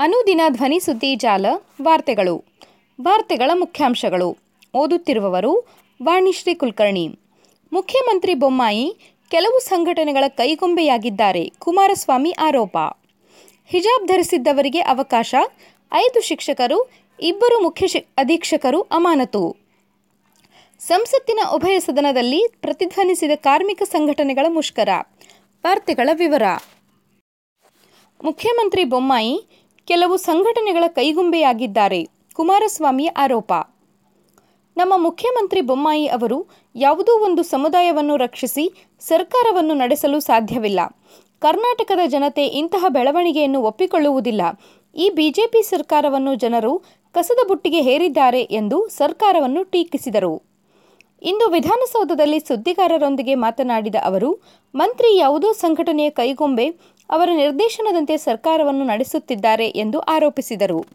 ಅನುದಿನ ಧ್ವನಿ ಸುದ್ದಿ ಜಾಲ, ವಾರ್ತೆಗಳು. ವಾರ್ತೆಗಳ ಮುಖ್ಯಾಂಶಗಳು. ಓದುತ್ತಿರುವವರು ವಾಣಿಶ್ರೀ ಕುಲಕರ್ಣಿ. ಮುಖ್ಯಮಂತ್ರಿ ಬೊಮ್ಮಾಯಿ ಕೆಲವು ಸಂಘಟನೆಗಳ ಕೈಗೊಂಬೆಯಾಗಿದ್ದಾರೆ ಕುಮಾರಸ್ವಾಮಿ ಆರೋಪ. ಹಿಜಾಬ್ ಧರಿಸಿದ್ದವರಿಗೆ ಅವಕಾಶ, ಐದು ಶಿಕ್ಷಕರು, ಇಬ್ಬರು ಮುಖ್ಯ ಅಧೀಕ್ಷಕರು ಅಮಾನತು. ಸಂಸತ್ತಿನ ಉಭಯ ಸದನದಲ್ಲಿ ಪ್ರತಿಧ್ವನಿಸಿದ ಕಾರ್ಮಿಕ ಸಂಘಟನೆಗಳ ಮುಷ್ಕರ. ವಾರ್ತೆಗಳ ವಿವರ. ಮುಖ್ಯಮಂತ್ರಿ ಬೊಮ್ಮಾಯಿ ಕೆಲವು ಸಂಘಟನೆಗಳ ಕೈಗುಂಬೆಯಾಗಿದ್ದಾರೆ. ಕುಮಾರಸ್ವಾಮಿ ಆರೋಪ. ನಮ್ಮ ಮುಖ್ಯಮಂತ್ರಿ ಬೊಮ್ಮಾಯಿ ಅವರು ಯಾವುದೋ ಒಂದು ಸಮುದಾಯವನ್ನು ರಕ್ಷಿಸಿ ಸರ್ಕಾರವನ್ನು ನಡೆಸಲು ಸಾಧ್ಯವಿಲ್ಲ. ಕರ್ನಾಟಕದ ಜನತೆ ಇಂತಹ ಬೆಳವಣಿಗೆಯನ್ನು ಒಪ್ಪಿಕೊಳ್ಳುವುದಿಲ್ಲ. ಈ ಬಿಜೆಪಿ ಸರ್ಕಾರವನ್ನು ಜನರು ಕಸದ ಬುಟ್ಟಿಗೆ ಹೇರಿದ್ದಾರೆ ಎಂದು ಸರ್ಕಾರವನ್ನು ಟೀಕಿಸಿದರು. ಇಂದು ವಿಧಾನಸೌಧದಲ್ಲಿ ಸುದ್ದಿಗಾರರೊಂದಿಗೆ ಮಾತನಾಡಿದ ಅವರು, ಮಂತ್ರಿ ಯಾವುದೋ ಸಂಘಟನೆಯ ಕೈಗೊಂಬೆ ಅವರ ನಿರ್ದೇಶನದಂತೆ ಸರ್ಕಾರವನ್ನು ನಡೆಸುತ್ತಿದ್ದಾರೆ ಎಂದು ಆರೋಪಿಸಿದರು.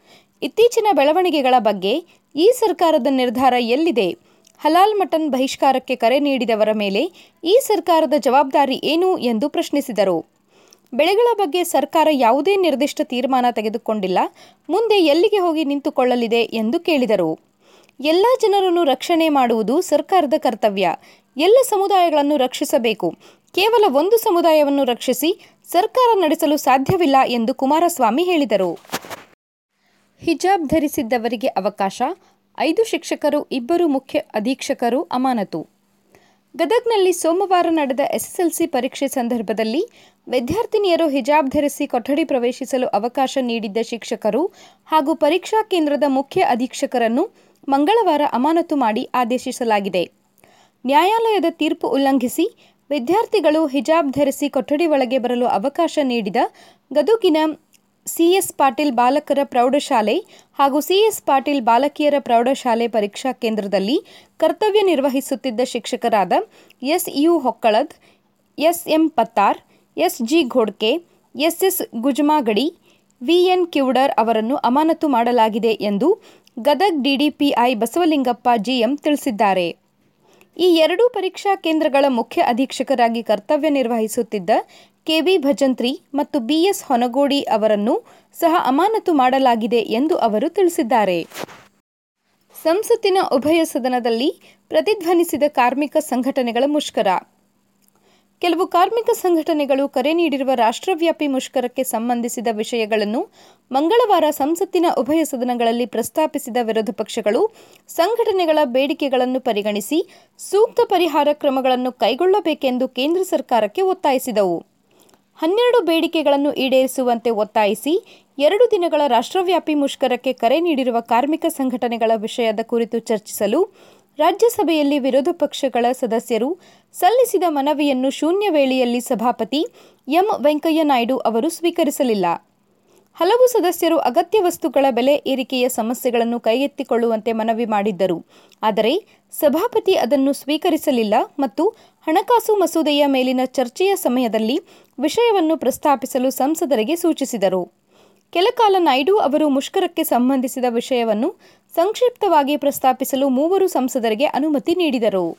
ಇತ್ತೀಚಿನ ಬೆಳವಣಿಗೆಗಳ ಬಗ್ಗೆ ಈ ಸರ್ಕಾರದ ನಿರ್ಧಾರ ಎಲ್ಲಿದೆ? ಹಲಾಲ್ ಮಟನ್ ಬಹಿಷ್ಕಾರಕ್ಕೆ ಕರೆ ನೀಡಿದವರ ಮೇಲೆ ಈ ಸರ್ಕಾರದ ಜವಾಬ್ದಾರಿ ಏನು ಎಂದು ಪ್ರಶ್ನಿಸಿದರು. ಬೆಳೆಗಳ ಬಗ್ಗೆ ಸರ್ಕಾರ ಯಾವುದೇ ನಿರ್ದಿಷ್ಟ ತೀರ್ಮಾನ ತೆಗೆದುಕೊಂಡಿಲ್ಲ. ಮುಂದೆ ಎಲ್ಲಿಗೆ ಹೋಗಿ ನಿಂತುಕೊಳ್ಳಲಿದೆ ಎಂದು ಕೇಳಿದರು. ಎಲ್ಲ ಜನರನ್ನು ರಕ್ಷಣೆ ಮಾಡುವುದು ಸರ್ಕಾರದ ಕರ್ತವ್ಯ. ಎಲ್ಲ ಸಮುದಾಯಗಳನ್ನು ರಕ್ಷಿಸಬೇಕು. ಕೇವಲ ಒಂದು ಸಮುದಾಯವನ್ನು ರಕ್ಷಿಸಿ ಸರ್ಕಾರ ನಡೆಸಲು ಸಾಧ್ಯವಿಲ್ಲ ಎಂದು ಕುಮಾರಸ್ವಾಮಿ ಹೇಳಿದರು. ಹಿಜಾಬ್ ಧರಿಸಿದ್ದವರಿಗೆ ಅವಕಾಶ, ಐದು ಶಿಕ್ಷಕರು, ಇಬ್ಬರು ಮುಖ್ಯ ಅಧೀಕ್ಷಕರು ಅಮಾನತು. ಗದಗ್ನಲ್ಲಿ ಸೋಮವಾರ ನಡೆದ ಎಸ್ಎಸ್ಎಲ್ಸಿ ಪರೀಕ್ಷೆ ಸಂದರ್ಭದಲ್ಲಿ ವಿದ್ಯಾರ್ಥಿನಿಯರು ಹಿಜಾಬ್ ಧರಿಸಿ ಕೊಠಡಿ ಪ್ರವೇಶಿಸಲು ಅವಕಾಶ ನೀಡಿದ್ದ ಶಿಕ್ಷಕರು ಹಾಗೂ ಪರೀಕ್ಷಾ ಕೇಂದ್ರದ ಮುಖ್ಯ ಅಧೀಕ್ಷಕರನ್ನು ಮಂಗಳವಾರ ಅಮಾನತು ಮಾಡಿ ಆದೇಶಿಸಲಾಗಿದೆ. ನ್ಯಾಯಾಲಯದ ತೀರ್ಪು ಉಲ್ಲಂಘಿಸಿ ವಿದ್ಯಾರ್ಥಿಗಳು ಹಿಜಾಬ್ ಧರಿಸಿ ಕೊಠಡಿ ಒಳಗೆ ಬರಲು ಅವಕಾಶ ನೀಡಿದ ಗದುಗಿನ ಸಿಎಸ್ ಪಾಟೀಲ್ ಬಾಲಕರ ಪ್ರೌಢಶಾಲೆ ಹಾಗೂ ಸಿಎಸ್ ಪಾಟೀಲ್ ಬಾಲಕಿಯರ ಪ್ರೌಢಶಾಲೆ ಪರೀಕ್ಷಾ ಕೇಂದ್ರದಲ್ಲಿ ಕರ್ತವ್ಯ ನಿರ್ವಹಿಸುತ್ತಿದ್ದ ಶಿಕ್ಷಕರಾದ S U Hokkalad S M Pattar S G Ghodke S S Gujamagadi, V N Kivudar ಅವರನ್ನು ಅಮಾನತು ಮಾಡಲಾಗಿದೆ ಎಂದು ಗದಗ್ ಡಿಡಿಪಿಐ ಬಸವಲಿಂಗಪ್ಪ ಜಿಎಂ ತಿಳಿಸಿದ್ದಾರೆ. ಈ ಎರಡೂ ಪರೀಕ್ಷಾ ಕೇಂದ್ರಗಳ ಮುಖ್ಯ ಅಧೀಕ್ಷಕರಾಗಿ ಕರ್ತವ್ಯ ನಿರ್ವಹಿಸುತ್ತಿದ್ದ ಕೆಬಿ ಭಜಂತ್ರಿ ಮತ್ತು ಬಿಎಸ್ ಹೊನಗೋಡಿ ಅವರನ್ನು ಸಹ ಅಮಾನತು ಮಾಡಲಾಗಿದೆ ಎಂದು ಅವರು ತಿಳಿಸಿದ್ದಾರೆ. ಸಂಸತ್ತಿನ ಉಭಯ ಸದನದಲ್ಲಿ ಪ್ರತಿಧ್ವನಿಸಿದ ಕಾರ್ಮಿಕ ಸಂಘಟನೆಗಳ ಮುಷ್ಕರ. ಕೆಲವು ಕಾರ್ಮಿಕ ಸಂಘಟನೆಗಳು ಕರೆ ನೀಡಿರುವ ರಾಷ್ಟ್ರವ್ಯಾಪಿ ಮುಷ್ಕರಕ್ಕೆ ಸಂಬಂಧಿಸಿದ ವಿಷಯಗಳನ್ನು ಮಂಗಳವಾರ ಸಂಸತ್ತಿನ ಉಭಯ ಸದನಗಳಲ್ಲಿ ಪ್ರಸ್ತಾಪಿಸಿದ ವಿರೋಧ ಪಕ್ಷಗಳು ಸಂಘಟನೆಗಳ ಬೇಡಿಕೆಗಳನ್ನು ಪರಿಗಣಿಸಿ ಸೂಕ್ತ ಪರಿಹಾರ ಕ್ರಮಗಳನ್ನು ಕೈಗೊಳ್ಳಬೇಕೆಂದು ಕೇಂದ್ರ ಸರ್ಕಾರಕ್ಕೆ ಒತ್ತಾಯಿಸಿದವು. ಹನ್ನೆರಡು ಬೇಡಿಕೆಗಳನ್ನು ಈಡೇರಿಸುವಂತೆ ಒತ್ತಾಯಿಸಿ ಎರಡು ದಿನಗಳ ರಾಷ್ಟ್ರವ್ಯಾಪಿ ಮುಷ್ಕರಕ್ಕೆ ಕರೆ ನೀಡಿರುವ ಕಾರ್ಮಿಕ ಸಂಘಟನೆಗಳ ವಿಷಯದ ಕುರಿತು ಚರ್ಚಿಸಲು ರಾಜ್ಯಸಭೆಯಲ್ಲಿ ವಿರೋಧ ಪಕ್ಷಗಳ ಸದಸ್ಯರು ಸಲ್ಲಿಸಿದ ಮನವಿಯನ್ನು ಶೂನ್ಯ ವೇಳೆಯಲ್ಲಿ ಸಭಾಪತಿ ಎಂ ವೆಂಕಯ್ಯನಾಯ್ಡು ಅವರು ಸ್ವೀಕರಿಸಲಿಲ್ಲ. ಹಲವು ಸದಸ್ಯರು ಅಗತ್ಯ ವಸ್ತುಗಳ ಬೆಲೆ ಏರಿಕೆಯ ಸಮಸ್ಯೆಗಳನ್ನು ಕೈಗೆತ್ತಿಕೊಳ್ಳುವಂತೆ ಮನವಿ ಮಾಡಿದ್ದರು. ಆದರೆ ಸಭಾಪತಿ ಅದನ್ನು ಸ್ವೀಕರಿಸಲಿಲ್ಲ ಮತ್ತು ಹಣಕಾಸು ಮಸೂದೆಯ ಮೇಲಿನ ಚರ್ಚೆಯ ಸಮಯದಲ್ಲಿ ವಿಷಯವನ್ನು ಪ್ರಸ್ತಾಪಿಸಲು ಸಂಸದರಿಗೆ ಸೂಚಿಸಿದರು. ಕೆಲಕಾಲ ನಾಯ್ಡು ಅವರು ಮುಷ್ಕರಕ್ಕೆ ಸಂಬಂಧಿಸಿದ ವಿಷಯವನ್ನು ಸಂಕ್ಷಿಪ್ತವಾಗಿ ಪ್ರಸ್ತಾಪಿಸಲು ಮೂವರು ಸಂಸದರಿಗೆ ಅನುಮತಿ ನೀಡಿದರು.